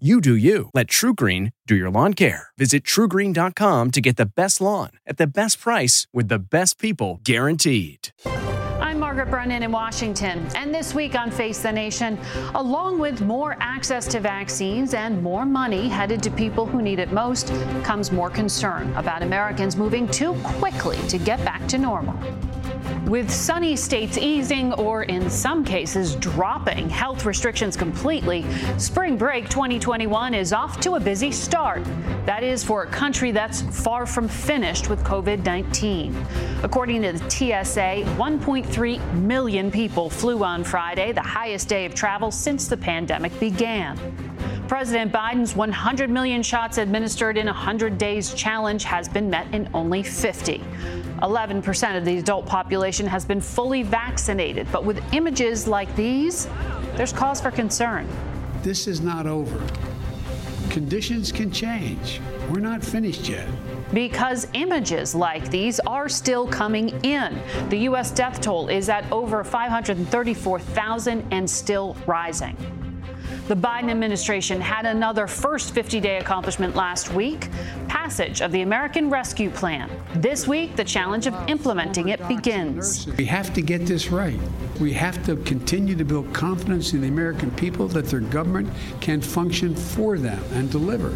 You do you. Let TruGreen do your lawn care. Visit trugreen.com to get the best lawn at the best price with the best people guaranteed. I'm Margaret Brennan in Washington, and this week on Face the Nation, along with more access to vaccines and more money headed to people who need it most, comes more concern about Americans moving too quickly to get back to normal. With sunny states easing or, in some cases, dropping health restrictions completely, spring break 2021 is off to a busy start. That is for a country that's far from finished with COVID 19. According to the TSA, 1.3 million people flew on Friday, the highest day of travel since the pandemic began. President Biden's 100 million shots administered in 100 days challenge has been met in only 50. 11% of the adult population has been fully vaccinated, but with images like these, there's cause for concern. This is not over. Conditions can change. We're not finished yet. Because images like these are still coming in. The U.S. death toll is at over 534,000 and still rising. The Biden administration had another first 50 day accomplishment last week passage of the American Rescue Plan. This week, the challenge of implementing it begins. We have to get this right. We have to continue to build confidence in the American people that their government can function for them and deliver.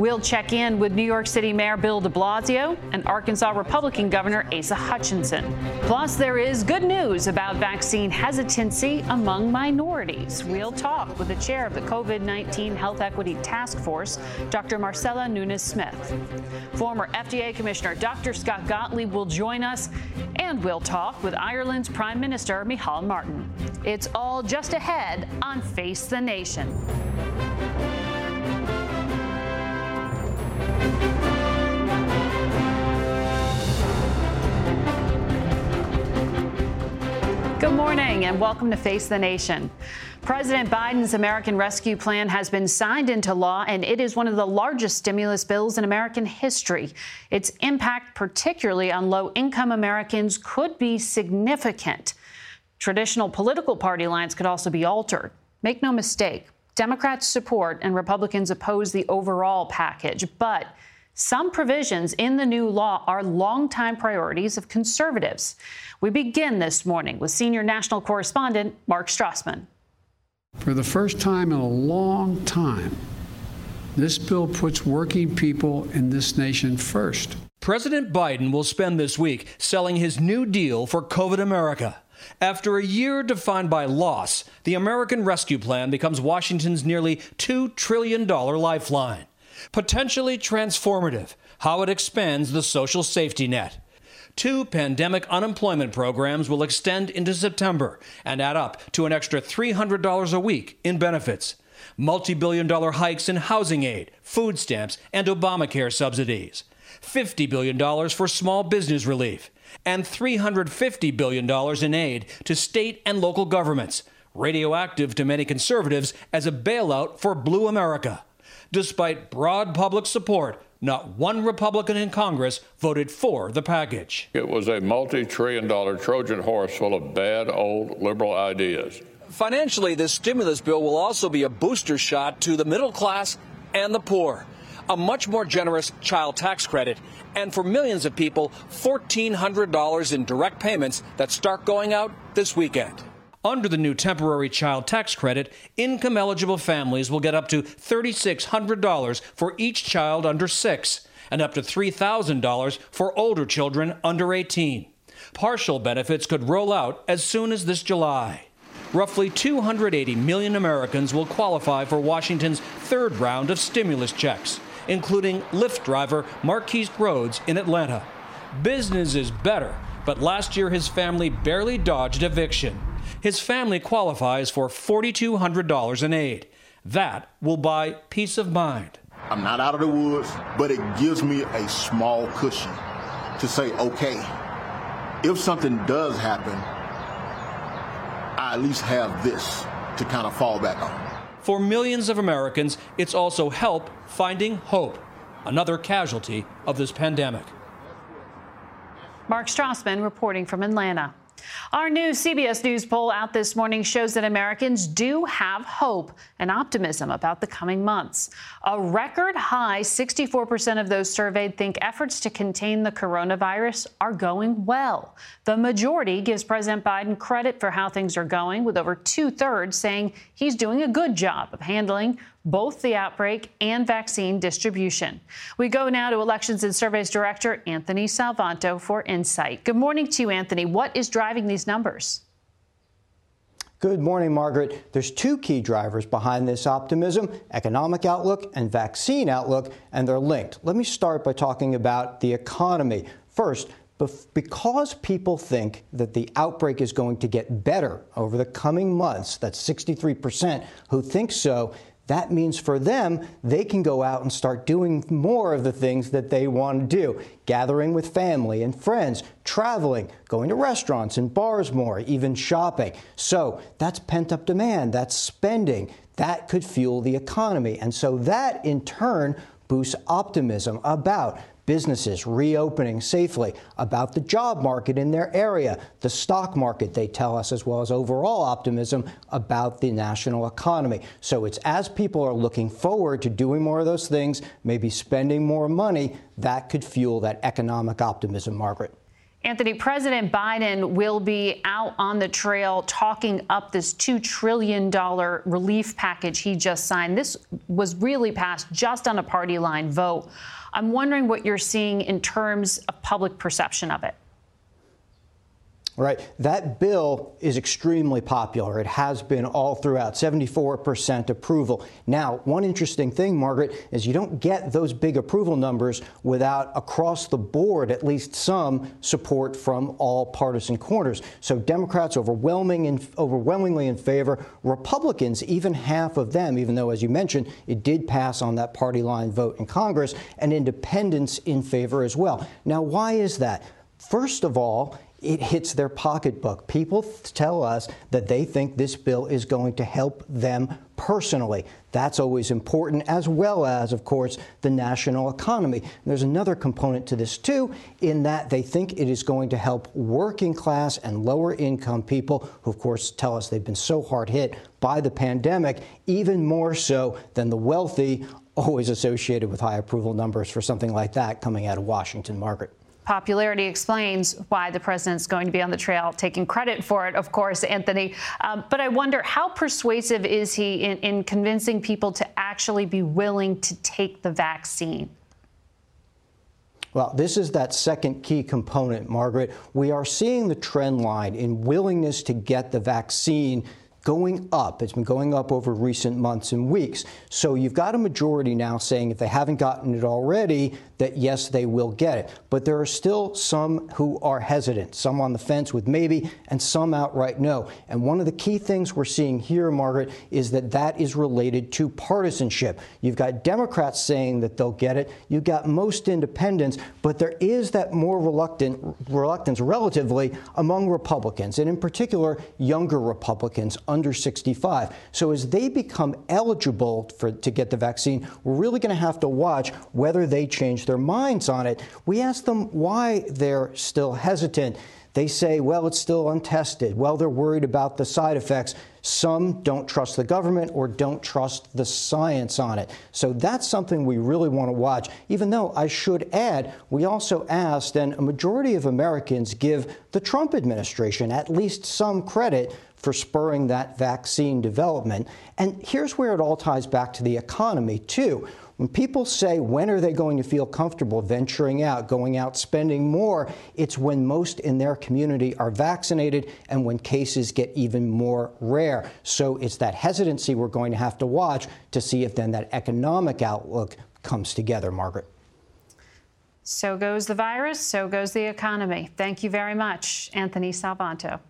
We'll check in with New York City Mayor Bill de Blasio and Arkansas Republican Governor Asa Hutchinson. Plus, there is good news about vaccine hesitancy among minorities. We'll talk with the chair of the COVID 19 Health Equity Task Force, Dr. Marcella Nunez Smith. Former FDA Commissioner Dr. Scott Gottlieb will join us, and we'll talk with Ireland's Prime Minister Micheál Martin. It's all just ahead on Face the Nation. Good morning and welcome to Face the Nation. President Biden's American Rescue Plan has been signed into law, and it is one of the largest stimulus bills in American history. Its impact, particularly on low income Americans, could be significant. Traditional political party lines could also be altered. Make no mistake, Democrats support and Republicans oppose the overall package, but some provisions in the new law are longtime priorities of conservatives. We begin this morning with senior national correspondent Mark Strassmann. For the first time in a long time, this bill puts working people in this nation first. President Biden will spend this week selling his new deal for COVID America. After a year defined by loss, the American Rescue Plan becomes Washington's nearly $2 trillion lifeline. Potentially transformative, how it expands the social safety net. Two pandemic unemployment programs will extend into September and add up to an extra $300 a week in benefits. Multi billion dollar hikes in housing aid, food stamps, and Obamacare subsidies. $50 billion for small business relief. And $350 billion in aid to state and local governments, radioactive to many conservatives as a bailout for Blue America. Despite broad public support, not one Republican in Congress voted for the package. It was a multi trillion dollar Trojan horse full of bad old liberal ideas. Financially, this stimulus bill will also be a booster shot to the middle class and the poor. A much more generous child tax credit, and for millions of people, $1,400 in direct payments that start going out this weekend. Under the new temporary child tax credit, income eligible families will get up to $3,600 for each child under six and up to $3,000 for older children under 18. Partial benefits could roll out as soon as this July. Roughly 280 million Americans will qualify for Washington's third round of stimulus checks, including Lyft driver Marquise Rhodes in Atlanta. Business is better but last year his family barely dodged eviction. His family qualifies for $4,200 in aid. That will buy peace of mind. I'm not out of the woods, but it gives me a small cushion to say, okay, if something does happen, I at least have this to kind of fall back on. For millions of Americans, it's also help finding hope, another casualty of this pandemic. Mark Strassmann reporting from Atlanta. Our new CBS News poll out this morning shows that Americans do have hope and optimism about the coming months. A record high 64% of those surveyed think efforts to contain the coronavirus are going well. The majority gives President Biden credit for how things are going, with over two thirds saying he's doing a good job of handling both the outbreak and vaccine distribution. We go now to Elections and Surveys Director Anthony Salvanto for insight. Good morning to you, Anthony. What is driving these numbers? Good morning, Margaret. There's two key drivers behind this optimism economic outlook and vaccine outlook, and they're linked. Let me start by talking about the economy. First, because people think that the outbreak is going to get better over the coming months, that's 63% who think so, that means for them, they can go out and start doing more of the things that they want to do gathering with family and friends, traveling, going to restaurants and bars more, even shopping. So that's pent up demand, that's spending. That could fuel the economy. And so that in turn boosts optimism about businesses reopening safely, about the job market in their area, the stock market, they tell us, as well as overall optimism about the national economy. So it's as people are looking forward to doing more of those things, maybe spending more money, that could fuel that economic optimism, Margaret. Anthony, President Biden will be out on the trail talking up this $2 trillion relief package he just signed. This was really passed just on a party line vote. I'm wondering what you're seeing in terms of public perception of it. Right. That bill is extremely popular. It has been all throughout, 74% approval. Now, one interesting thing, Margaret, is you don't get those big approval numbers without across the board, at least some support from all partisan corners. So Democrats overwhelming in, overwhelmingly in favor. Republicans, even half of them, even though, as you mentioned, it did pass on that party line vote in Congress, and independents in favor as well. Now, why is that? First of all, it hits their pocketbook. People tell us that they think this bill is going to help them personally. That's always important, as well as, of course, the national economy. there's another component to this, too, in that they think it is going to help working class and lower income people, who, of course, tell us they've been so hard hit by the pandemic, even more so than the wealthy, always associated with high approval numbers for something like that coming out of Washington, Margaret popularity explains why the president's going to be on the trail, taking credit for it, of course, Anthony. Um, but I wonder how persuasive is he in, in convincing people to actually be willing to take the vaccine? Well, this is that second key component, Margaret. We are seeing the trend line in willingness to get the vaccine going up. It's been going up over recent months and weeks. So you've got a majority now saying if they haven't gotten it already, that yes, they will get it. But there are still some who are hesitant, some on the fence with maybe, and some outright no. And one of the key things we're seeing here, Margaret, is that that is related to partisanship. You've got Democrats saying that they'll get it. You've got most independents, but there is that more reluctant reluctance relatively among Republicans, and in particular, younger Republicans under 65. So as they become eligible for, to get the vaccine, we're really going to have to watch whether they change their minds on it. We ask them why they're still hesitant. They say, well, it's still untested. Well, they're worried about the side effects. Some don't trust the government or don't trust the science on it. So that's something we really want to watch. Even though I should add, we also asked, and a majority of Americans give the Trump administration at least some credit for spurring that vaccine development. And here's where it all ties back to the economy, too. When people say, when are they going to feel comfortable venturing out, going out, spending more, it's when most in their community are vaccinated and when cases get even more rare. So it's that hesitancy we're going to have to watch to see if then that economic outlook comes together, Margaret. So goes the virus, so goes the economy. Thank you very much, Anthony Salvanto.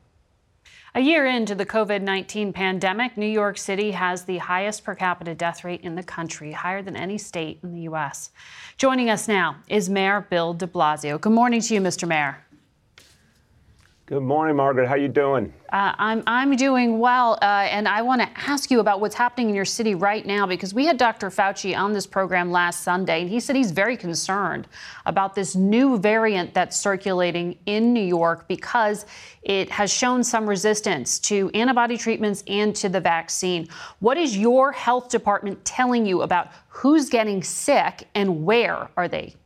A year into the COVID 19 pandemic, New York City has the highest per capita death rate in the country, higher than any state in the U.S. Joining us now is Mayor Bill de Blasio. Good morning to you, Mr. Mayor. Good morning, Margaret. How are you doing? Uh, I'm I'm doing well, uh, and I want to ask you about what's happening in your city right now because we had Dr. Fauci on this program last Sunday, and he said he's very concerned about this new variant that's circulating in New York because it has shown some resistance to antibody treatments and to the vaccine. What is your health department telling you about who's getting sick and where are they?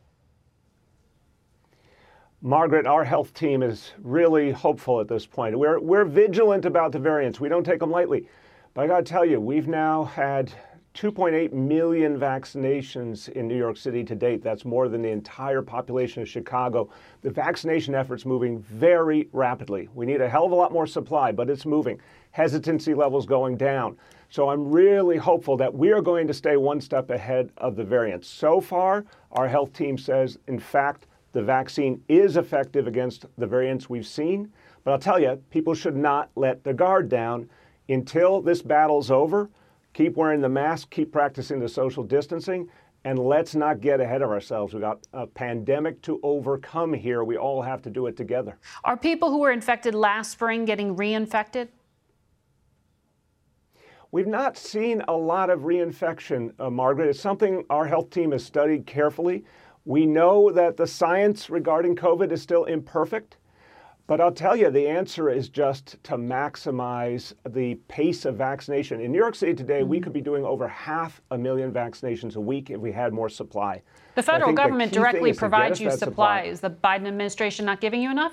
Margaret, our health team is really hopeful at this point. We're, we're vigilant about the variants. We don't take them lightly. But I got to tell you, we've now had 2.8 million vaccinations in New York City to date. That's more than the entire population of Chicago. The vaccination effort's moving very rapidly. We need a hell of a lot more supply, but it's moving. Hesitancy levels going down. So I'm really hopeful that we are going to stay one step ahead of the variants. So far, our health team says, in fact, the vaccine is effective against the variants we've seen. But I'll tell you, people should not let their guard down until this battle's over. Keep wearing the mask, keep practicing the social distancing, and let's not get ahead of ourselves. We've got a pandemic to overcome here. We all have to do it together. Are people who were infected last spring getting reinfected? We've not seen a lot of reinfection, uh, Margaret. It's something our health team has studied carefully. We know that the science regarding COVID is still imperfect, but I'll tell you, the answer is just to maximize the pace of vaccination. In New York City today, mm-hmm. we could be doing over half a million vaccinations a week if we had more supply. The federal government the directly provides you supplies. supply. Is the Biden administration not giving you enough?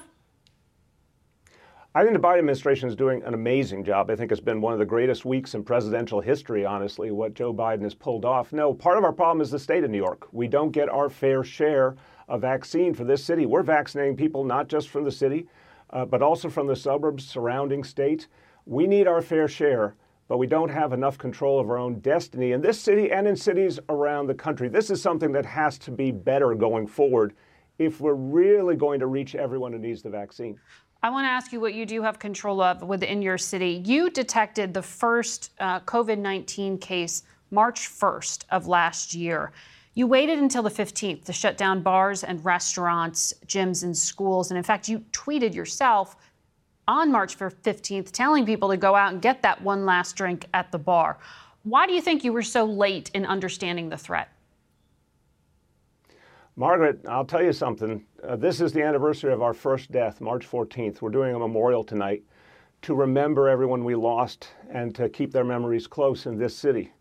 I think the Biden administration is doing an amazing job. I think it's been one of the greatest weeks in presidential history, honestly, what Joe Biden has pulled off. No, part of our problem is the state of New York. We don't get our fair share of vaccine for this city. We're vaccinating people not just from the city, uh, but also from the suburbs, surrounding states. We need our fair share, but we don't have enough control of our own destiny in this city and in cities around the country. This is something that has to be better going forward if we're really going to reach everyone who needs the vaccine. I want to ask you what you do have control of within your city. You detected the first uh, COVID 19 case March 1st of last year. You waited until the 15th to shut down bars and restaurants, gyms, and schools. And in fact, you tweeted yourself on March 15th telling people to go out and get that one last drink at the bar. Why do you think you were so late in understanding the threat? Margaret, I'll tell you something. Uh, this is the anniversary of our first death, March 14th. We're doing a memorial tonight to remember everyone we lost and to keep their memories close in this city.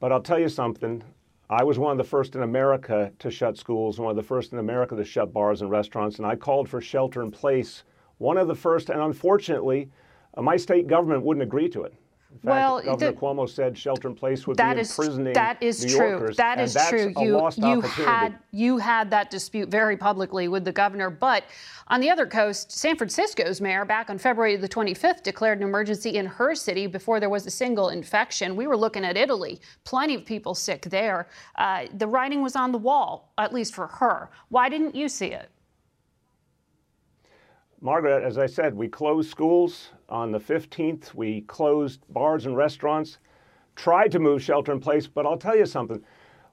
But I'll tell you something. I was one of the first in America to shut schools, one of the first in America to shut bars and restaurants, and I called for shelter in place. One of the first, and unfortunately, uh, my state government wouldn't agree to it. Fact, well, Governor the, Cuomo said shelter in place would that be is, imprisoning that is New true. Yorkers. That is true. You you had you had that dispute very publicly with the governor, but on the other coast, San Francisco's mayor back on February the 25th declared an emergency in her city before there was a single infection. We were looking at Italy, plenty of people sick there. Uh, the writing was on the wall, at least for her. Why didn't you see it? Margaret, as I said, we closed schools on the 15th. We closed bars and restaurants, tried to move shelter in place, but I'll tell you something.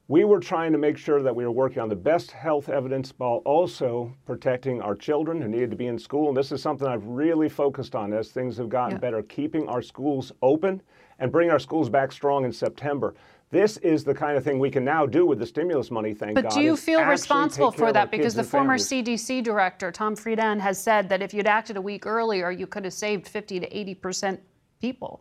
We were trying to make sure that we were working on the best health evidence while also protecting our children who needed to be in school. And this is something I've really focused on as things have gotten yeah. better, keeping our schools open and bringing our schools back strong in September. This is the kind of thing we can now do with the stimulus money, thank but God. But do you feel responsible for that? Because the former CDC director, Tom Frieden, has said that if you'd acted a week earlier, you could have saved 50 to 80 percent people.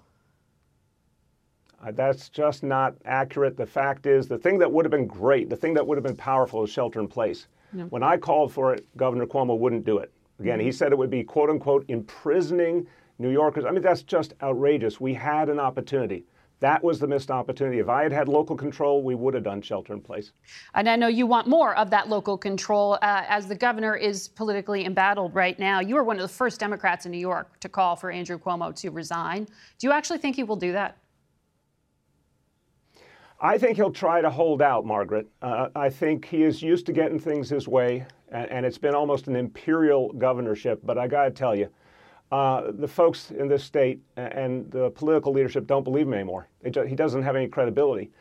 Uh, that's just not accurate. The fact is, the thing that would have been great, the thing that would have been powerful is shelter in place. When I called for it, Governor Cuomo wouldn't do it. Again, mm-hmm. he said it would be, quote unquote, imprisoning New Yorkers. I mean, that's just outrageous. We had an opportunity. That was the missed opportunity. If I had had local control, we would have done shelter in place. And I know you want more of that local control uh, as the governor is politically embattled right now. You were one of the first Democrats in New York to call for Andrew Cuomo to resign. Do you actually think he will do that? I think he'll try to hold out, Margaret. Uh, I think he is used to getting things his way, and, and it's been almost an imperial governorship. But I got to tell you, uh, the folks in this state and the political leadership don't believe him anymore. he doesn't have any credibility.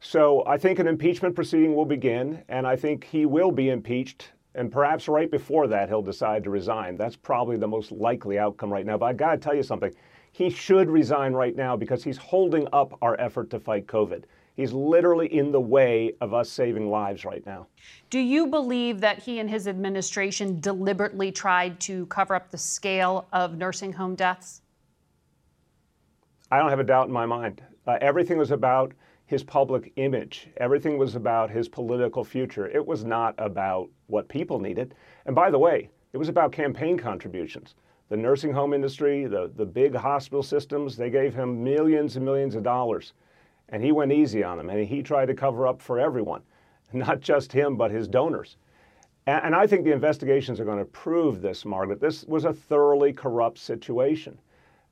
So I think an impeachment proceeding will begin, and I think he will be impeached. And perhaps right before that, he'll decide to resign. That's probably the most likely outcome right now. But I got to tell you something. He should resign right now because he's holding up our effort to fight COVID. He's literally in the way of us saving lives right now. Do you believe that he and his administration deliberately tried to cover up the scale of nursing home deaths? I don't have a doubt in my mind. Uh, everything was about his public image. Everything was about his political future. It was not about what people needed. And by the way, it was about campaign contributions. The nursing home industry, the, the big hospital systems, they gave him millions and millions of dollars. And he went easy on them. And he tried to cover up for everyone, not just him, but his donors. And, I think the investigations are going to prove this, Margaret. This was a thoroughly corrupt situation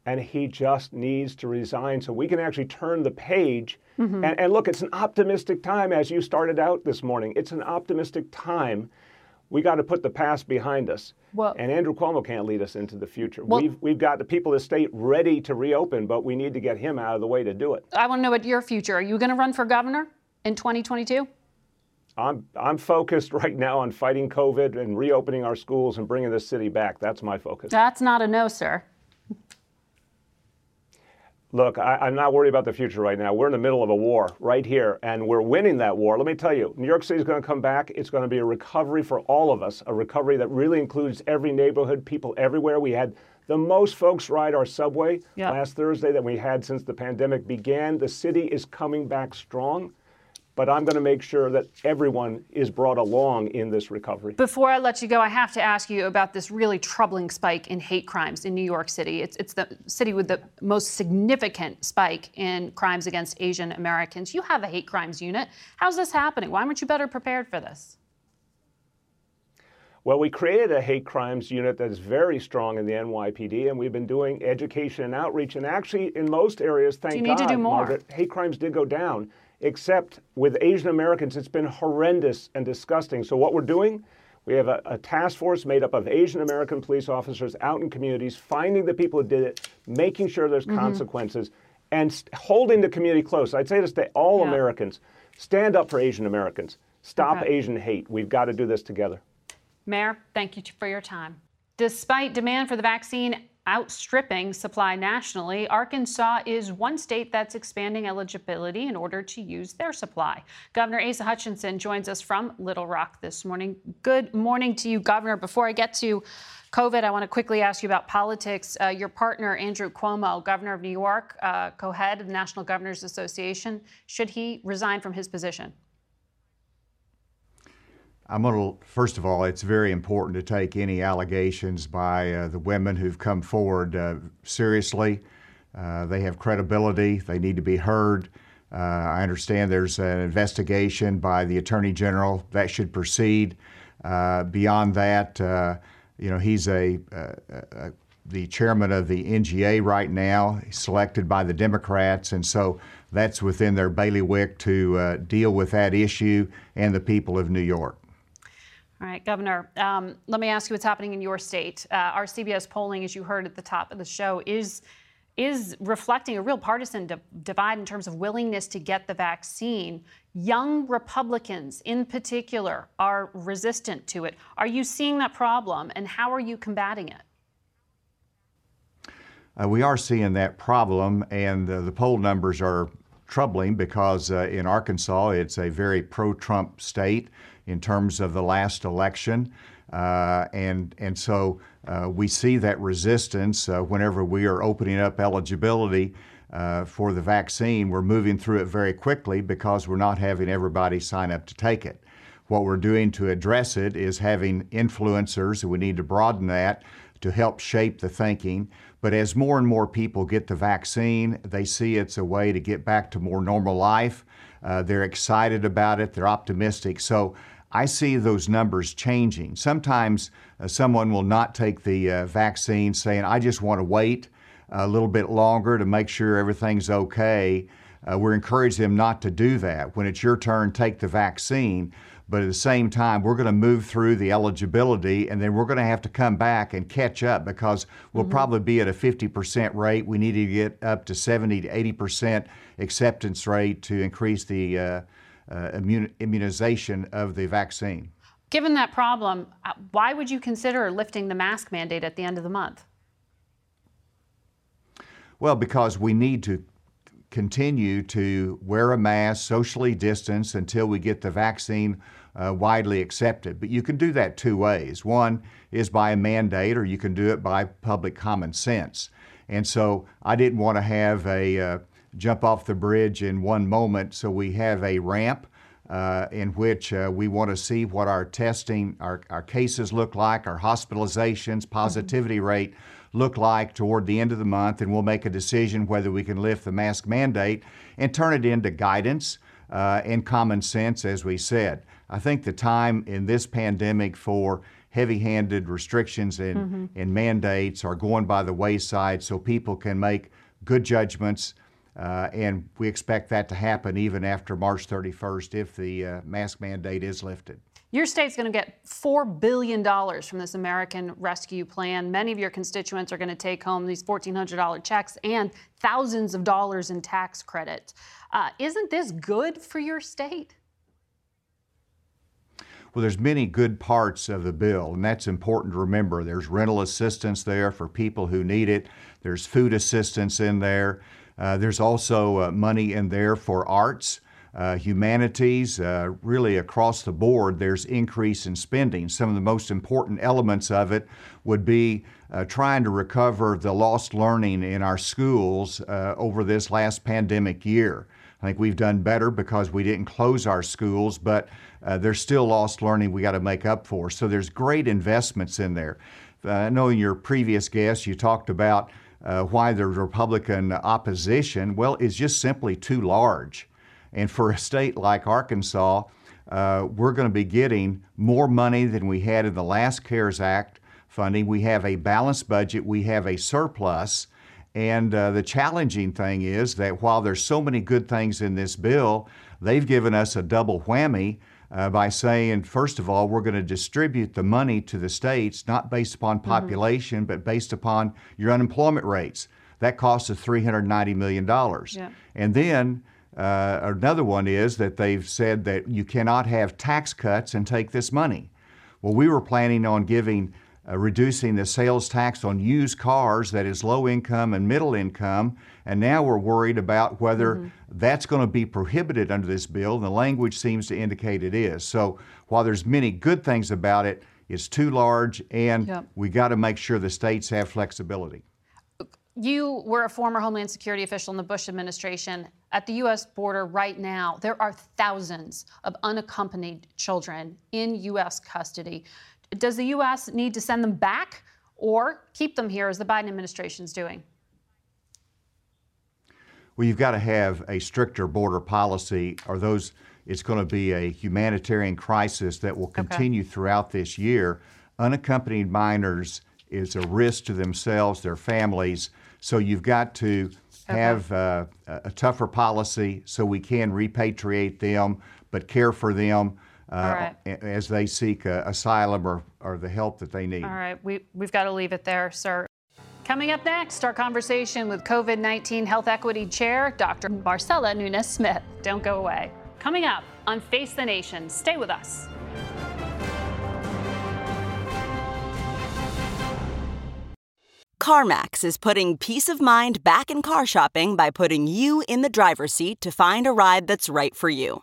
and he just needs to resign so we can actually turn the page. Mm-hmm. And, and, look, it's an optimistic time, as you started out this morning. It's an optimistic time. We got to put the past behind us. Well, and Andrew Cuomo can't lead us into the future. Well, we've, we've got the people of the state ready to reopen, but we need to get him out of the way to do it. I want to know about your future. Are you going to run for governor in 2022? I'm, I'm focused right now on fighting COVID and reopening our schools and bringing the city back. That's my focus. That's not a no, sir. Look, I, am not worried about the future right now. We're in the middle of a war right here, and we're winning that war. Let me tell you, New York City is going to come back. It's going to be a recovery for all of us, a recovery that really includes every neighborhood, people everywhere. We had the most folks ride our subway yep. last Thursday that we had since the pandemic began. The city is coming back strong but I'm going to make sure that everyone is brought along in this recovery. Before I let you go, I have to ask you about this really troubling spike in hate crimes in New York City. It's, it's the city with the most significant spike in crimes against Asian Americans. You have a hate crimes unit. How's this happening? Why weren't you better prepared for this? Well, we created a hate crimes unit that is very strong in the NYPD, and we've been doing education and outreach. And actually, in most areas, thank you need God, to do more? Margaret, hate crimes did go down except with Asian Americans, it's been horrendous and disgusting. So, what we're doing, we have a, a, task force made up of Asian American police officers out in communities, finding the people who did it, making sure there's mm-hmm. consequences, and st- holding the community close. I'd say this to all yeah. Americans stand up for Asian Americans, stop okay. Asian hate. We've got to do this together. Mayor, thank you for your time. Despite demand for the vaccine outstripping supply nationally, Arkansas is one state that's expanding eligibility in order to use their supply. Governor Asa Hutchinson joins us from Little Rock this morning. Good morning to you, Governor. Before I get to COVID, I want to quickly ask you about politics. Uh, your partner, Andrew Cuomo, governor of New York, uh, co head of the National Governors Association, should he resign from his position? I'm going to, first of all, it's very important to take any allegations by uh, the women who've come forward uh, seriously. Uh, they have credibility, they need to be heard. Uh, I understand there's an investigation by the Attorney General that should proceed. Uh, beyond that, uh, you know, he's a, a, the chairman of the NGA right now, selected by the Democrats, and so that's within their bailiwick to deal with that issue and the people of New York. All right, Governor, um, let me ask you what's happening in your state. Uh, our CBS polling, as you heard at the top of the show, is is reflecting a real partisan di- divide in terms of willingness to get the vaccine. Young Republicans, in particular, are resistant to it. Are you seeing that problem, and how are you combating it? Uh, we are seeing that problem, and uh, the poll numbers are troubling because uh, in Arkansas it's a very pro Trump state in terms of the last election. Uh, and, and so uh, we see that resistance uh, whenever we are opening up eligibility uh, for the vaccine. We're moving through it very quickly because we're not having everybody sign up to take it. What we're doing to address it is having influencers, and we need to broaden that to help shape the thinking. But as more and more people get the vaccine, they see it's a way to get back to more normal life. Uh, they're excited about it, they're optimistic. So I see those numbers changing. Sometimes uh, someone will not take the uh, vaccine saying, I just want to wait a little bit longer to make sure everything's okay. uh, we're encouraging them not to do that. When it's your turn, take the vaccine. But at the same time, we're going to move through the eligibility and then we're going to have to come back and catch up because we'll mm-hmm. probably be at a 50% rate. We need to get up to 70 to 80% acceptance rate to increase the uh, uh, immun- immunization of the vaccine. Given that problem, uh, why would you consider lifting the mask mandate at the end of the month? Well, because we need to continue to wear a mask, socially distance until we get the vaccine uh, widely accepted. But you can do that two ways. One is by a mandate, or you can do it by public common sense. And so I didn't want to have a uh, jump off the bridge in one moment, so we have a ramp. Uh, in which uh, we want to see what our testing, our, our cases look like, our hospitalizations, positivity mm-hmm. rate look like toward the end of the month, and we'll make a decision whether we can lift the mask mandate and turn it into guidance uh, and common sense, as we said. I think the time in this pandemic for heavy handed restrictions and, mm-hmm. and mandates are going by the wayside so people can make good judgments. Uh, and we expect that to happen even after March 31st if the uh, mask mandate is lifted. Your state's going to get $4 billion from this American Rescue Plan. Many of your constituents are going to take home these $1,400 checks and thousands of dollars in tax credit. Uh, isn't this good for your state? Well, there's many good parts of the bill, and that's important to remember. There's rental assistance there for people who need it. There's food assistance in there. Uh, there's also uh, money in there for arts uh, humanities, uh, really across the board, there's increase in spending. Some of the most important elements of it would be uh, trying to recover the lost learning in our schools uh, over this last pandemic year. I think we've done better because we didn't close our schools, but uh, there's still lost learning we got to make up for. So there's great investments in there. Uh, I know in your previous guest you talked about why the Republican opposition. Well, it's just simply too large. And for a state like Arkansas, uh, we're going to be getting more money than we had in the last CARES Act funding. We have a balanced budget, we have a surplus. And uh, the challenging thing is that while there's so many good things in this bill, they've given us a double whammy uh, by saying, first of all, we're going to distribute the money to the states not based upon mm-hmm. population, mm-hmm. but based upon your unemployment rates. That costs us $390 million. Yeah. And then uh, another one is that they've said that you cannot have tax cuts and take this money. Well, we were planning on giving, uh, reducing the sales tax on used cars that is low income and middle income, and now we're worried about whether mm-hmm. that's going to be prohibited under this bill. And the language seems to indicate it is. So while there's many good things about it, it's too large, and yep. we got to make sure the states have flexibility. You were a former Homeland Security official in the Bush administration. At the U.S. border right now, there are thousands of unaccompanied children in U.S. custody. Does the U.S. need to send them back or keep them here as the Biden administration is doing? Well, you've got to have a stricter border policy, or those it's going to be a humanitarian crisis that will continue okay. throughout this year. Unaccompanied minors is a risk to themselves, their families. So you've got to have uh, a tougher policy so we can repatriate them, but care for them uh, right. as they seek uh, asylum or, or the help that they need. All right, we, we've got to leave it there, sir. Coming up next, our conversation with COVID 19 Health Equity Chair, Dr. Marcella Nunez Smith. Don't go away. Coming up on Face the Nation. Stay with us. CarMax is putting peace of mind back in car shopping by putting you in the driver's seat to find a ride that's right for you.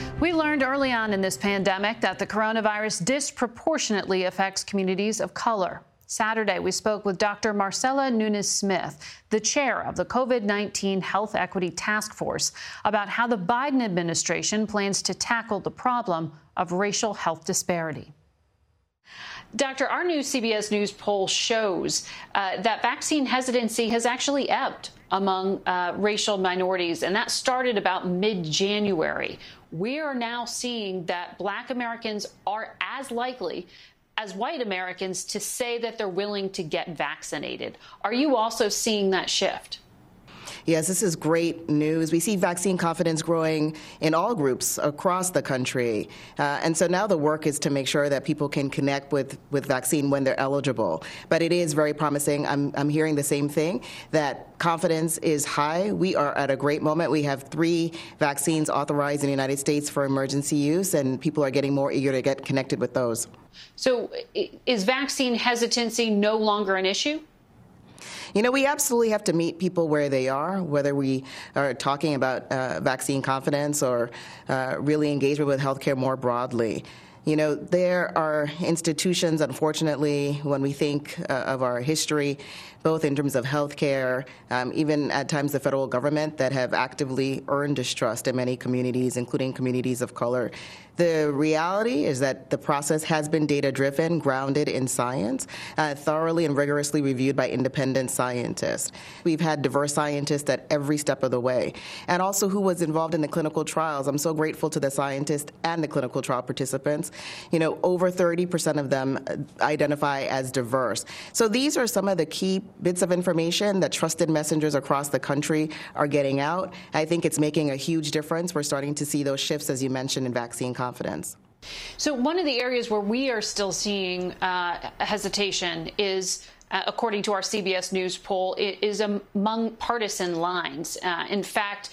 We learned early on in this pandemic that the coronavirus disproportionately affects communities of color. Saturday, we spoke with Dr. Marcella Nunez Smith, the chair of the COVID 19 Health Equity Task Force, about how the Biden administration plans to tackle the problem of racial health disparity. Doctor, our new CBS News poll shows uh, that vaccine hesitancy has actually ebbed among uh, racial minorities, and that started about mid January. We are now seeing that black Americans are as likely as white Americans to say that they're willing to get vaccinated. Are you also seeing that shift? Yes, this is great news. We see vaccine confidence growing in all groups across the country. Uh, and so now the work is to make sure that people can connect with, with vaccine when they're eligible. But it is very promising. I'm, I'm hearing the same thing that confidence is high. We are at a great moment. We have three vaccines authorized in the United States for emergency use, and people are getting more eager to get connected with those. So, is vaccine hesitancy no longer an issue? You know, we absolutely have to meet people where they are, whether we are talking about uh, vaccine confidence or uh, really engagement with healthcare more broadly. You know, there are institutions, unfortunately, when we think uh, of our history, both in terms of healthcare, um, even at times the federal government, that have actively earned distrust in many communities, including communities of color. The reality is that the process has been data driven, grounded in science, uh, thoroughly and rigorously reviewed by independent scientists. We've had diverse scientists at every step of the way, and also who was involved in the clinical trials. I'm so grateful to the scientists and the clinical trial participants. You know, over 30% of them identify as diverse. So these are some of the key bits of information that trusted messengers across the country are getting out. I think it's making a huge difference. We're starting to see those shifts, as you mentioned, in vaccine confidence. So, one of the areas where we are still seeing uh, hesitation is. Uh, according to our CBS News poll, is among partisan lines. Uh, in fact,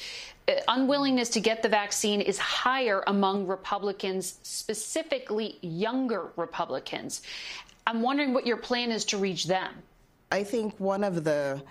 uh, unwillingness to get the vaccine is higher among Republicans, specifically younger Republicans. I'm wondering what your plan is to reach them. I think one of the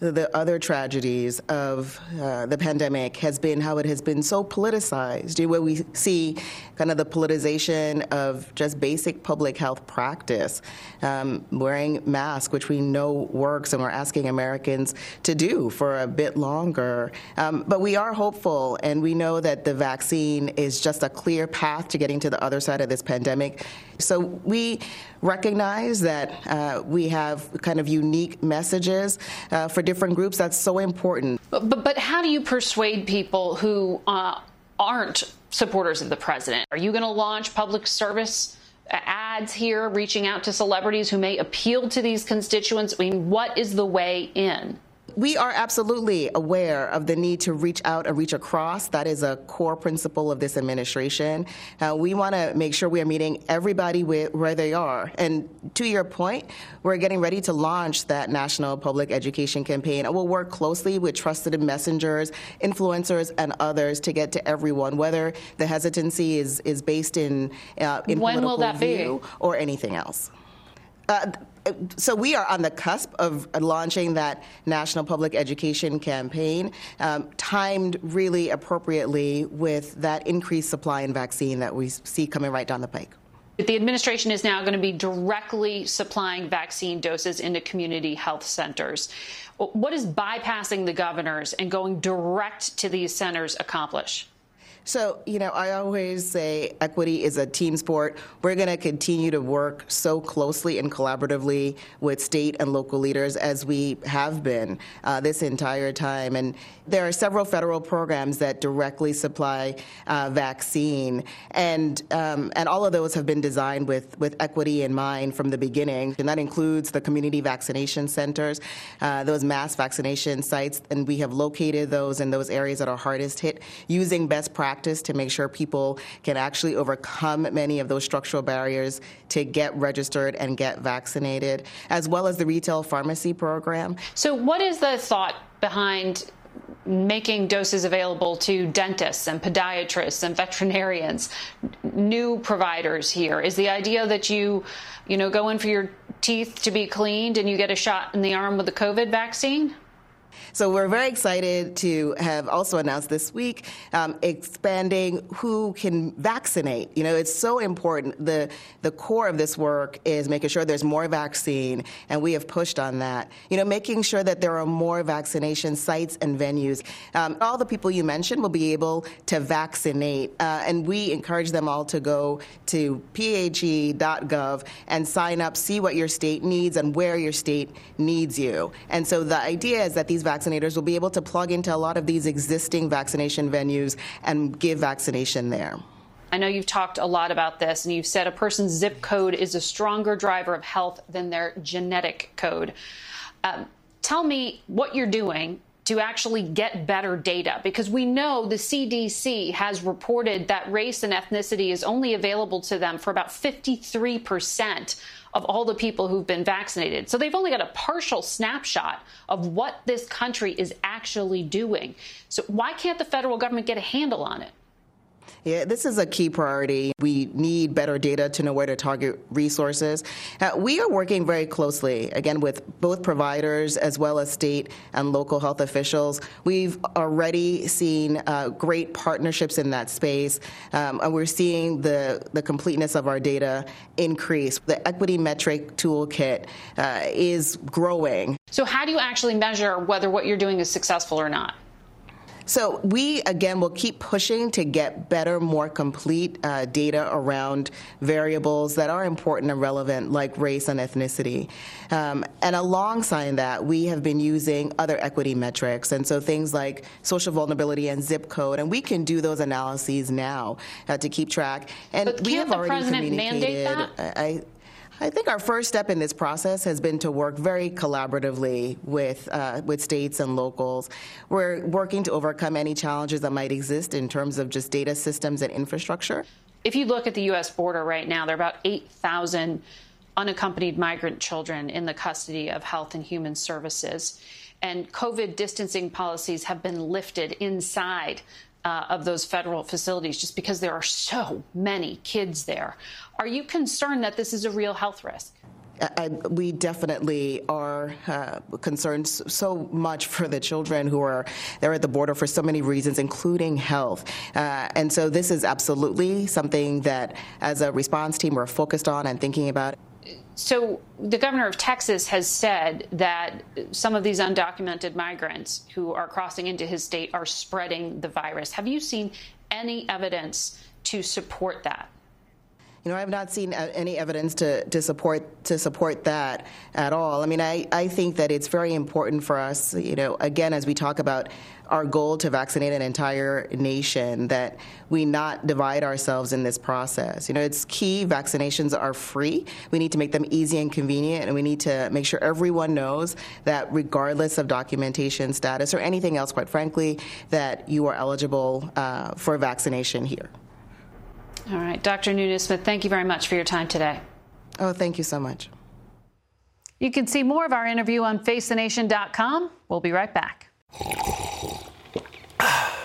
the other tragedies of uh, the pandemic has been how it has been so politicized, where we see kind of the politicization of just basic public health practice, um, wearing masks, which we know works, and we're asking Americans to do for a bit longer. Um, but we are hopeful, and we know that the vaccine is just a clear path to getting to the other side of this pandemic. So we recognize that uh, we have kind of unique messages uh, for different groups. That's so important. But, but, how do you persuade people who uh, aren't supporters of the president? Are you going to launch public service? ads here reaching out to celebrities who may appeal to these constituents? I mean, what is the way in? We are absolutely aware of the need to reach out and reach across. That is a core principle of this administration. Uh, we want to make sure we are meeting everybody where, where they are. And to your point, we're getting ready to launch that national public education campaign. We'll work closely with trusted messengers, influencers, and others to get to everyone, whether the hesitancy is, is based in, uh, in when political view be? or anything else. Uh, so we are on the cusp of launching that national public education campaign, um, timed really appropriately with that increased supply in vaccine that we see coming right down the pike. The administration is now going to be directly supplying vaccine doses into community health centers. What does bypassing the governors and going direct to these centers accomplish? So, you know, I always say equity is a team sport. We're going to continue to work so closely and collaboratively with state and local leaders as we have been uh, this entire time. And there are several federal programs that directly supply uh, vaccine, and um, and all of those have been designed with with equity in mind from the beginning. And that includes the community vaccination centers, uh, those mass vaccination sites, and we have located those in those areas that are hardest hit using best practices practice to make sure people can actually overcome many of those structural barriers to get registered and get vaccinated, as well as the retail pharmacy program. So, what is the thought behind making doses available to dentists and podiatrists and veterinarians, new providers here? Is the idea that you, you know, go in for your teeth to be cleaned and you get a shot in the arm with the COVID vaccine? So we're very excited to have also announced this week um, expanding who can vaccinate. You know, it's so important. The the core of this work is making sure there's more vaccine, and we have pushed on that. You know, making sure that there are more vaccination sites and venues. Um, all the people you mentioned will be able to vaccinate, uh, and we encourage them all to go to phe.gov and sign up, see what your state needs and where your state needs you. And so the idea is that these vaccinators will be able to plug into a lot of these existing vaccination venues and give vaccination there. I know you've talked a lot about this, and you've said a person's zip code is a stronger driver of health than their genetic code. Um, tell me what you're doing to actually get better data because we know the CDC has reported that race and ethnicity is only available to them for about 53 percent of all the people who've been vaccinated. So they've only got a partial snapshot of what this country is actually doing. So why can't the federal government get a handle on it? Yeah, this is a key priority. We need better data to know where to target resources. Uh, we are working very closely, again, with both providers as well as state and local health officials. We've already seen uh, great partnerships in that space, um, and we're seeing the, the completeness of our data increase. The equity metric toolkit uh, is growing. So, how do you actually measure whether what you're doing is successful or not? So we again will keep pushing to get better, more complete uh, data around variables that are important and relevant, like race and ethnicity. Um, and alongside that, we have been using other equity metrics, and so things like social vulnerability and zip code, and we can do those analyses now uh, to keep track. And but we have already communicated. I, I think our first step in this process has been to work very collaboratively with uh, with states and locals. We're working to overcome any challenges that might exist in terms of just data systems and infrastructure. If you look at the U.S. border right now, there are about 8,000 unaccompanied migrant children in the custody of Health and Human Services. And COVID distancing policies have been lifted inside uh, of those federal facilities just because there are so many kids there. Are you concerned that this is a real health risk? I, we definitely are uh, concerned so much for the children who are there at the border for so many reasons, including health. Uh, and so this is absolutely something that, as a response team, we're focused on and thinking about. So, the governor of Texas has said that some of these undocumented migrants who are crossing into his state are spreading the virus. Have you seen any evidence to support that? You know, I have not seen uh, any evidence to, to support to support that at all. I mean, I, I think that it's very important for us, you know, again, as we talk about our goal to vaccinate an entire nation, that we not divide ourselves in this process. You know, it's key. Vaccinations are free. We need to make them easy and convenient, and we need to make sure everyone knows that regardless of documentation status or anything else, quite frankly, that you are eligible uh, for vaccination here. All right, Dr. Nunez Smith, thank you very much for your time today. Oh, thank you so much. You can see more of our interview on facethenation.com. We'll be right back.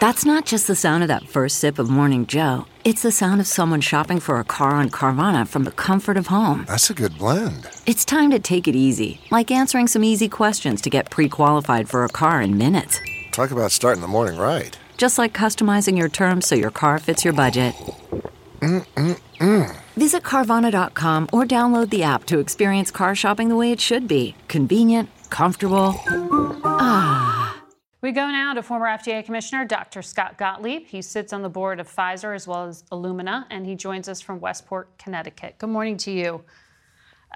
That's not just the sound of that first sip of Morning Joe. It's the sound of someone shopping for a car on Carvana from the comfort of home. That's a good blend. It's time to take it easy, like answering some easy questions to get pre qualified for a car in minutes. Talk about starting the morning right. Just like customizing your terms so your car fits your budget. Mm-mm-mm. Visit Carvana.com or download the app to experience car shopping the way it should be convenient, comfortable. Ah. We go now to former FDA Commissioner Dr. Scott Gottlieb. He sits on the board of Pfizer as well as Illumina, and he joins us from Westport, Connecticut. Good morning to you.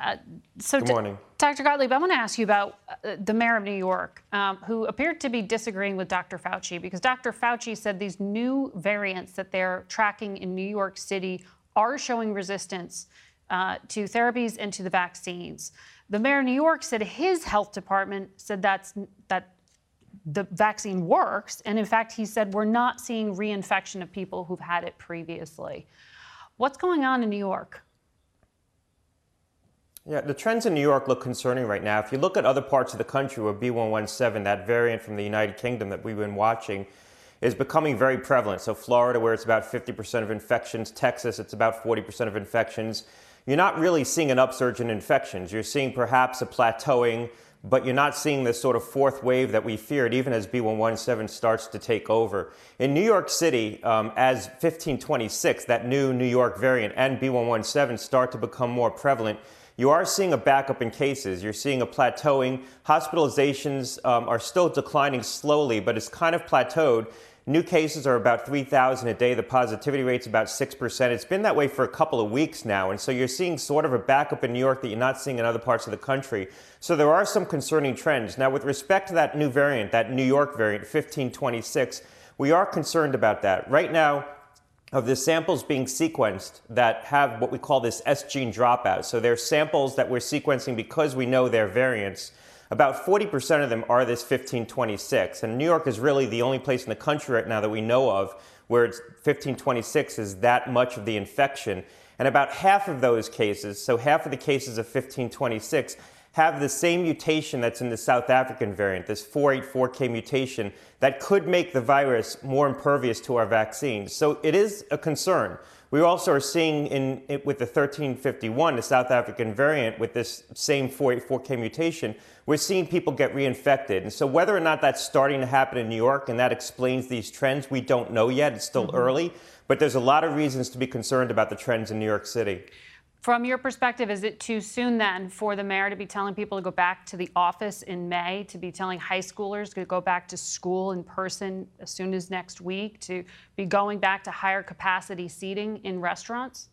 Uh, so, Good morning. Dr. Gottlieb, I want to ask you about uh, the mayor of New York, um, who appeared to be disagreeing with Dr. Fauci because Dr. Fauci said these new variants that they're tracking in New York City are showing resistance uh, to therapies and to the vaccines. The mayor of New York said his health department said that's that the vaccine works, and in fact, he said we're not seeing reinfection of people who've had it previously. What's going on in New York? Yeah, the trends in New York look concerning right now. If you look at other parts of the country where B117, that variant from the United Kingdom that we've been watching, is becoming very prevalent. So, Florida, where it's about 50% of infections, Texas, it's about 40% of infections. You're not really seeing an upsurge in infections. You're seeing perhaps a plateauing, but you're not seeing this sort of fourth wave that we feared, even as B117 starts to take over. In New York City, um, as 1526, that new New York variant, and B117 start to become more prevalent, you are seeing a backup in cases. You're seeing a plateauing. Hospitalizations um, are still declining slowly, but it's kind of plateaued. New cases are about 3,000 a day. The positivity rate's about 6%. It's been that way for a couple of weeks now. And so you're seeing sort of a backup in New York that you're not seeing in other parts of the country. So there are some concerning trends. Now, with respect to that new variant, that New York variant, 1526, we are concerned about that. Right now, of the samples being sequenced that have what we call this S gene dropout. So they're samples that we're sequencing because we know their variants. About 40% of them are this 1526. And New York is really the only place in the country right now that we know of where it's 1526 is that much of the infection. And about half of those cases, so half of the cases of 1526, have the same mutation that's in the South African variant, this 484K mutation, that could make the virus more impervious to our vaccines. So it is a concern. We also are seeing in, with the 1351, the South African variant, with this same 484K mutation, we're seeing people get reinfected. And so whether or not that's starting to happen in New York and that explains these trends, we don't know yet. It's still mm-hmm. early, but there's a lot of reasons to be concerned about the trends in New York City. From your perspective, is it too soon then for the mayor to be telling people to go back to the office in May, to be telling high schoolers to go back to school in person as soon as next week, to be going back to higher capacity seating in restaurants?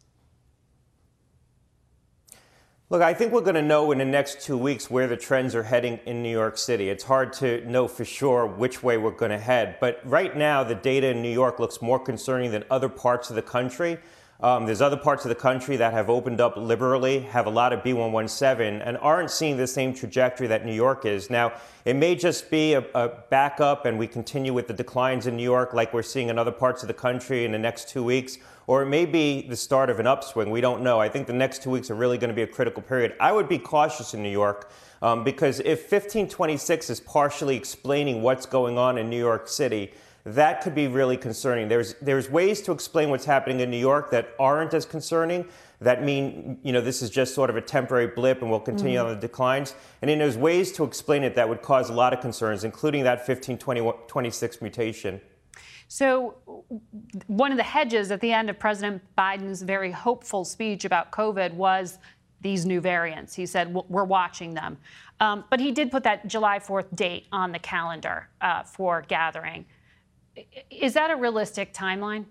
Look, I think we're going to know in the next two weeks where the trends are heading in New York City. It's hard to know for sure which way we're going to head. But right now, the data in New York looks more concerning than other parts of the country. Um, there's other parts of the country that have opened up liberally, have a lot of B117, and aren't seeing the same trajectory that New York is. Now, it may just be a, a backup and we continue with the declines in New York like we're seeing in other parts of the country in the next two weeks, or it may be the start of an upswing. We don't know. I think the next two weeks are really going to be a critical period. I would be cautious in New York um, because if 1526 is partially explaining what's going on in New York City, that could be really concerning. There's, there's ways to explain what's happening in New York that aren't as concerning, that mean, you know, this is just sort of a temporary blip and will continue mm-hmm. on the declines. And then there's ways to explain it that would cause a lot of concerns, including that 1526 mutation. So, one of the hedges at the end of President Biden's very hopeful speech about COVID was these new variants. He said, We're watching them. Um, but he did put that July 4th date on the calendar uh, for gathering. Is that a realistic timeline?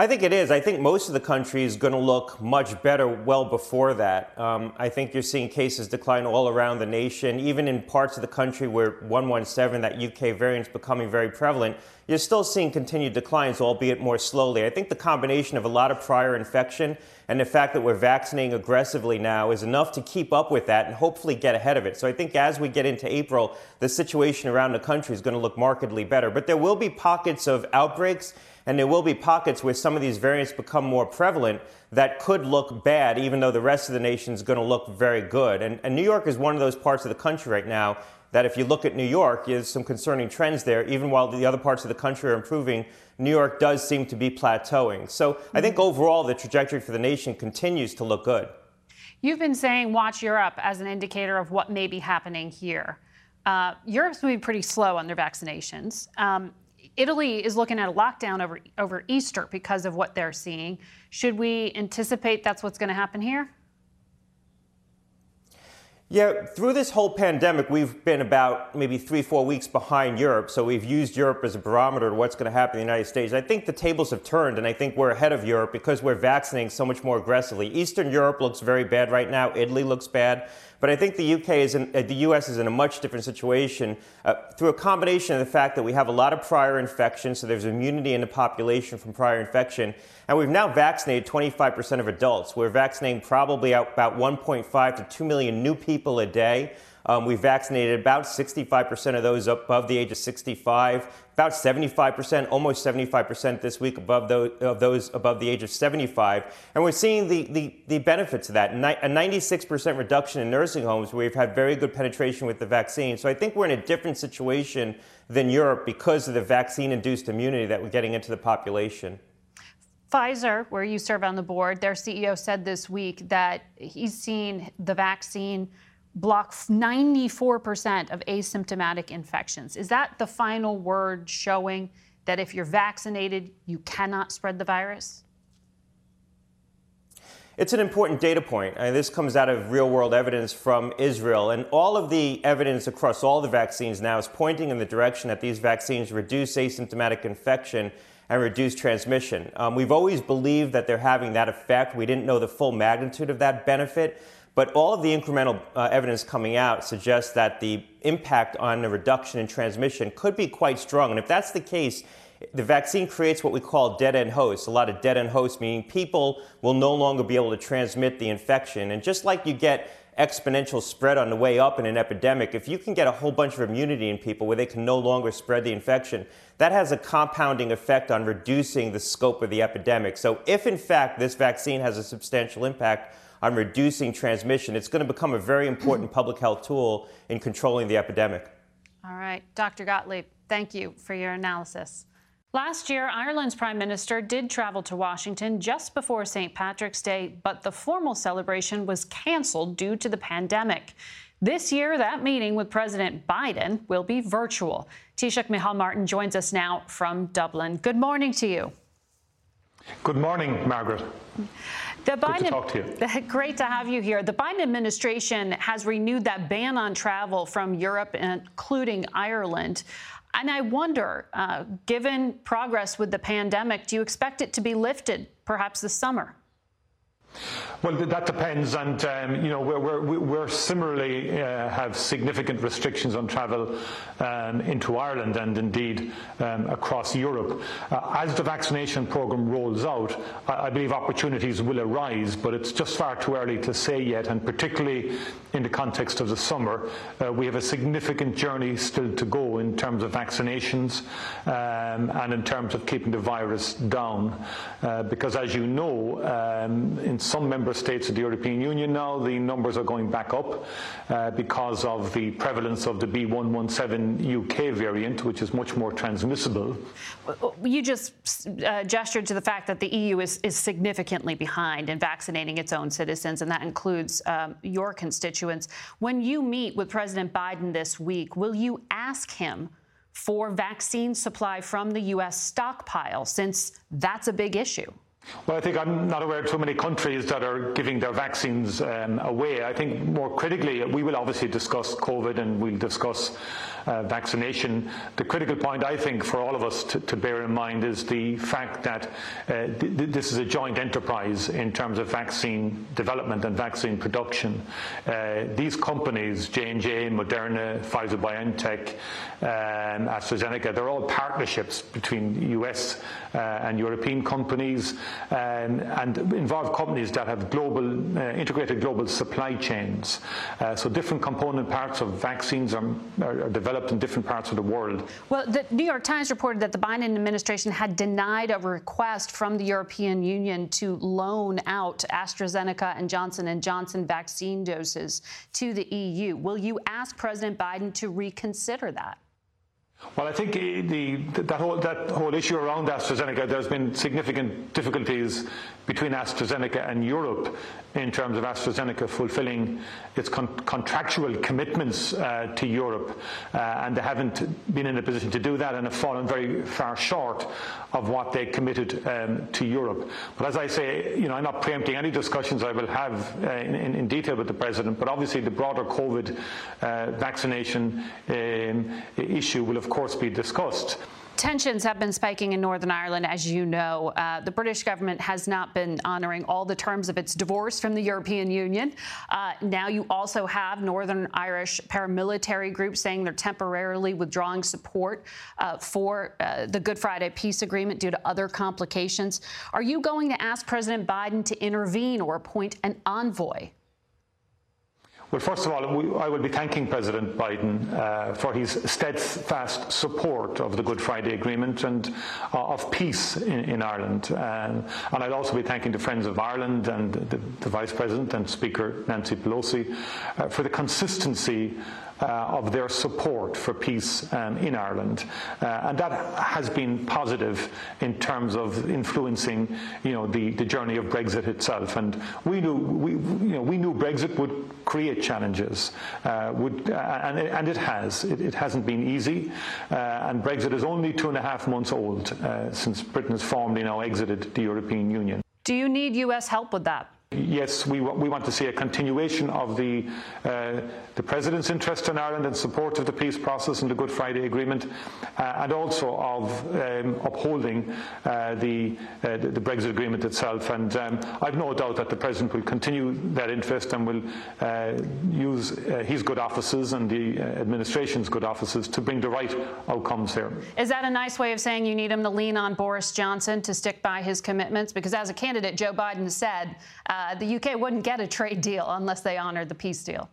I think it is. I think most of the country is going to look much better well before that. Um, I think you're seeing cases decline all around the nation, even in parts of the country where 117, that UK variant, is becoming very prevalent. You're still seeing continued declines, albeit more slowly. I think the combination of a lot of prior infection and the fact that we're vaccinating aggressively now is enough to keep up with that and hopefully get ahead of it. So I think as we get into April, the situation around the country is going to look markedly better. But there will be pockets of outbreaks and there will be pockets where some of these variants become more prevalent that could look bad, even though the rest of the nation is going to look very good. And, and New York is one of those parts of the country right now that if you look at New York, there's some concerning trends there. Even while the other parts of the country are improving, New York does seem to be plateauing. So I think overall, the trajectory for the nation continues to look good. You've been saying watch Europe as an indicator of what may be happening here. Uh, Europe's moving pretty slow on their vaccinations. Um, Italy is looking at a lockdown over, over Easter because of what they're seeing. Should we anticipate that's what's going to happen here? Yeah, through this whole pandemic, we've been about maybe three, four weeks behind Europe. So we've used Europe as a barometer to what's going to happen in the United States. I think the tables have turned, and I think we're ahead of Europe because we're vaccinating so much more aggressively. Eastern Europe looks very bad right now. Italy looks bad. But I think the UK is in, uh, the US is in a much different situation uh, through a combination of the fact that we have a lot of prior infection, so there's immunity in the population from prior infection, and we've now vaccinated 25% of adults. We're vaccinating probably about 1.5 to 2 million new people a day. Um, we vaccinated about 65% of those above the age of 65, about 75%, almost 75% this week above those, of those above the age of 75. And we're seeing the, the, the benefits of that. A 96% reduction in nursing homes where we've had very good penetration with the vaccine. So I think we're in a different situation than Europe because of the vaccine induced immunity that we're getting into the population. Pfizer, where you serve on the board, their CEO said this week that he's seen the vaccine block 94% of asymptomatic infections. Is that the final word showing that if you're vaccinated, you cannot spread the virus? It's an important data point. And this comes out of real world evidence from Israel. And all of the evidence across all the vaccines now is pointing in the direction that these vaccines reduce asymptomatic infection and reduce transmission. Um, we've always believed that they're having that effect. We didn't know the full magnitude of that benefit. But all of the incremental uh, evidence coming out suggests that the impact on the reduction in transmission could be quite strong. And if that's the case, the vaccine creates what we call dead end hosts. A lot of dead end hosts, meaning people will no longer be able to transmit the infection. And just like you get exponential spread on the way up in an epidemic, if you can get a whole bunch of immunity in people where they can no longer spread the infection, that has a compounding effect on reducing the scope of the epidemic. So, if in fact this vaccine has a substantial impact on reducing transmission, it's going to become a very important public health tool in controlling the epidemic. All right, Dr. Gottlieb, thank you for your analysis. Last year, Ireland's Prime Minister did travel to Washington just before St. Patrick's Day, but the formal celebration was canceled due to the pandemic. This year, that meeting with President Biden will be virtual. Taoiseach Micheál Martin joins us now from Dublin. Good morning to you. Good morning, Margaret. The Biden, Good to talk to you. Great to have you here. The Biden administration has renewed that ban on travel from Europe, including Ireland. And I wonder, uh, given progress with the pandemic, do you expect it to be lifted perhaps this summer? Well, that depends, and um, you know we're, we're, we're similarly uh, have significant restrictions on travel um, into Ireland and indeed um, across Europe. Uh, as the vaccination programme rolls out, I, I, believe opportunities will arise, but it's just far too early to say yet. And particularly in the context of the summer, uh, we have a significant journey still to go in terms of vaccinations um, and in terms of keeping the virus down, uh, because as you know, um, in some member states of the European Union now, the numbers are going back up uh, because of the prevalence of the B117 UK variant, which is much more transmissible. You just uh, gestured to the fact that the EU is, is, significantly behind in vaccinating its own citizens, and that includes um, your constituents. When you meet with President Biden this week, will you ask him? For vaccine supply from the U.S. stockpile, since that's a big issue. Well, I think I'm not aware of too many countries that are giving their vaccines um, away. I think more critically, we will obviously discuss COVID and we'll discuss uh, vaccination. The critical point, I think, for all of us to, to bear in mind is the fact that uh, th- this is a joint enterprise in terms of vaccine development and vaccine production. Uh, these companies, J&J, Moderna, Pfizer-BioNTech, um, AstraZeneca, they're all partnerships between US uh, and European companies um, and involve companies that have global, uh, integrated global supply chains. Uh, so different component parts of vaccines are, are, are developed developed in different parts of the world. Well, the New York Times reported that the Biden administration had denied a request from the European Union to loan out AstraZeneca and Johnson and Johnson vaccine doses to the EU. Will you ask President Biden to reconsider that? Well, I think eh, the, that, whole, that whole issue around AstraZeneca, there's been significant difficulties between AstraZeneca and Europe in terms of AstraZeneca fulfilling its con- contractual commitments uh, to Europe, uh, and they haven't been in a position to do that and have fallen very far short of what they committed um, to Europe. But as I say, you know, I'm not preempting any discussions I will have uh, in, in, detail with the President, but obviously the broader COVID uh, vaccination um, issue will, of course, be discussed. Tensions have been spiking in Northern Ireland, as you know. Uh, the British government has not been honoring all the terms of its divorce from the European Union. Uh, now you also have Northern Irish paramilitary groups saying they're temporarily withdrawing support uh, for uh, the Good Friday peace agreement due to other complications. Are you going to ask President Biden to intervene or appoint an envoy? Well, first of all, I will be thanking President Biden uh, for his steadfast support of the Good Friday Agreement and uh, of peace in, in Ireland. And I'll also be thanking the Friends of Ireland and the, the Vice President and Speaker Nancy Pelosi uh, for the consistency of their support for peace um, in Ireland, uh, and that has been positive in terms of influencing, you know, the, the journey of Brexit itself. And we knew we, you know, we knew Brexit would create challenges, uh, would, uh, and, it, and it has. It, it hasn't been easy, uh, and Brexit is only two and a half months old uh, since Britain has formally now exited the European Union. Do you need U.S. help with that? Yes, we, we want to see a continuation of the, uh, the President's interest in Ireland and support of the peace process and the Good Friday Agreement, uh, and also of um, upholding uh, the, uh, the, Brexit Agreement itself. And um, I've no doubt that the President will continue that interest and will uh, use uh, his good offices and the administration's good offices to bring the right outcomes here. Is that a nice way of saying you need him to lean on Boris Johnson to stick by his commitments? Because as a candidate, Joe Biden said, uh, Uh, the UK wouldn't get a trade deal unless they honored the peace deal.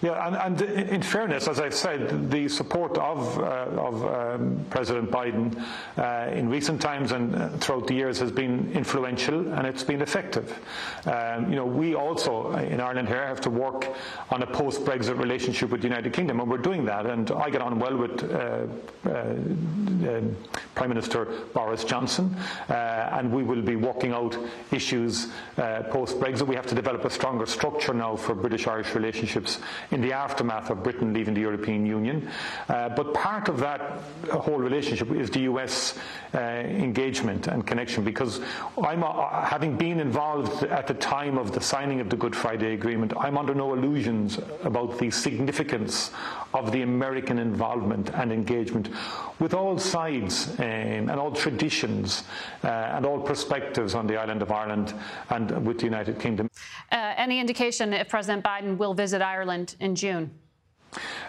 Yeah, and, and, in fairness, as I've said, the support of, uh, of um, President Biden uh, in recent times and uh, throughout the years has been influential and it's been effective. Um, you know, we also in Ireland here have to work on a post-Brexit relationship with the United Kingdom, and we're doing that. And I get on well with uh, uh, um, Prime Minister Boris Johnson, uh, and we will be working out issues post-Brexit. We have to develop a stronger structure now for British-Irish relationships in the aftermath of Britain leaving the European Union. Uh, but part of that whole relationship is the US uh, engagement and connection because I'm, uh, having been involved at the time of the signing of the Good Friday Agreement, I'm under no illusions about the significance of the American involvement and engagement with all sides um, and all traditions uh, and all perspectives on the island of Ireland and with the United Kingdom. Uh, any indication if President Biden will visit Ireland in June?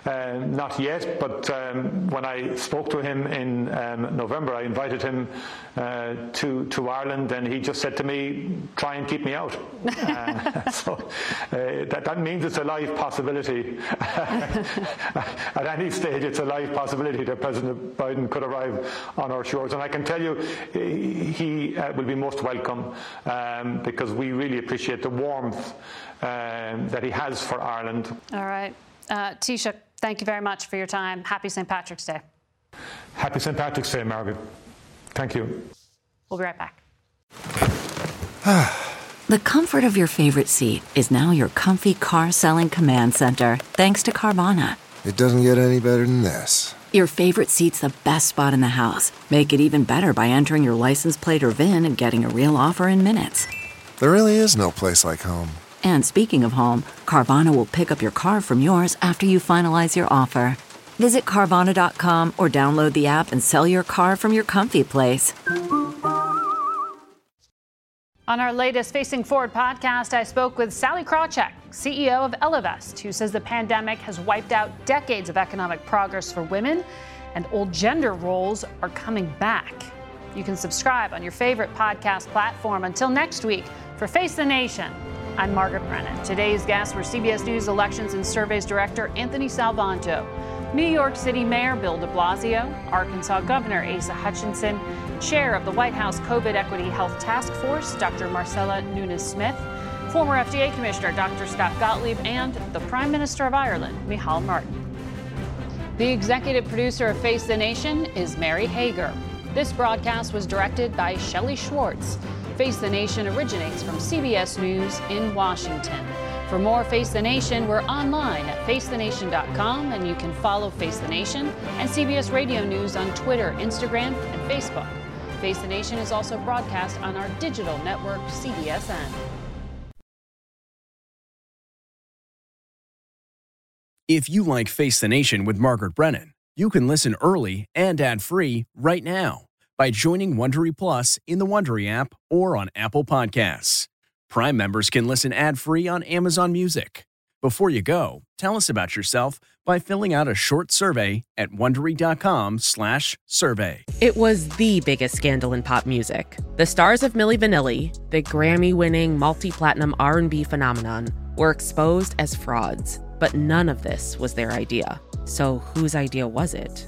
Uh, not yet, but um, when I spoke to him in um, November, I invited him uh, to to Ireland, and he just said to me, "Try and keep me out." uh, so uh, that that means it's a live possibility. At any stage, it's a live possibility that President Biden could arrive on our shores, and I can tell you, he uh, will be most welcome um, because we really appreciate the warmth um, that he has for Ireland. All right. Uh, Taoiseach, thank you very much for your time. Happy St. Patrick's Day. Happy St. Patrick's Day, Margaret. Thank you. We'll be right back. the comfort of your favorite seat is now your comfy car selling command center, thanks to Carvana. It doesn't get any better than this. Your favorite seat's the best spot in the house. Make it even better by entering your license plate or VIN and getting a real offer in minutes. There really is no place like home. And speaking of home, Carvana will pick up your car from yours after you finalize your offer. Visit Carvana.com or download the app and sell your car from your comfy place. On our latest Facing Forward podcast, I spoke with Sallie Krawcheck, CEO of Ellevest, who says the pandemic has wiped out decades of economic progress for women and old gender roles are coming back. You can subscribe on your favorite podcast platform. Until next week, for Face the Nation. I'm Margaret Brennan. Today's guests were CBS News Elections and Surveys Director Anthony Salvanto, New York City Mayor Bill de Blasio, Arkansas Governor Asa Hutchinson, Chair of the White House COVID Equity Health Task Force, Dr. Marcella Nunez Smith, former FDA Commissioner Dr. Scott Gottlieb, and the Prime Minister of Ireland, Micheál Martin. The executive producer of Face the Nation is Mary Hager. This broadcast was directed by Shelley Schwartz. Face the Nation originates from CBS News in Washington. For more Face the Nation, we're online at facethenation.com and you can follow Face the Nation and CBS Radio News on Twitter, Instagram, and Facebook. Face the Nation is also broadcast on our digital network, CBSN. If you like Face the Nation with Margaret Brennan, you can listen early and ad-free right now by joining Wondery Plus in the Wondery app or on Apple Podcasts. Prime members can listen ad-free on Amazon Music. Before you go, tell us about yourself by filling out a short survey at wondery.com/survey. It was the biggest scandal in pop music. The stars of Milli Vanilli, the Grammy-winning multi-platinum R&B phenomenon, were exposed as frauds, but none of this was their idea. So whose idea was it?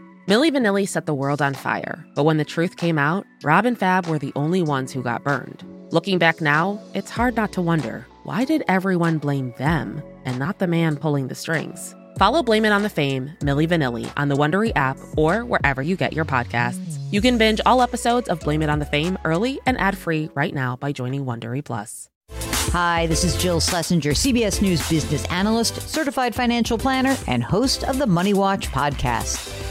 Milli Vanilli set the world on fire, but when the truth came out, Rob and Fab were the only ones who got burned. Looking back now, it's hard not to wonder why did everyone blame them and not the man pulling the strings? Follow Blame It on the Fame, Milli Vanilli, on the Wondery app or wherever you get your podcasts. You can binge all episodes of Blame It on the Fame early and ad free right now by joining Wondery Plus. Hi, this is Jill Schlesinger, CBS News business analyst, certified financial planner, and host of the Money Watch podcast.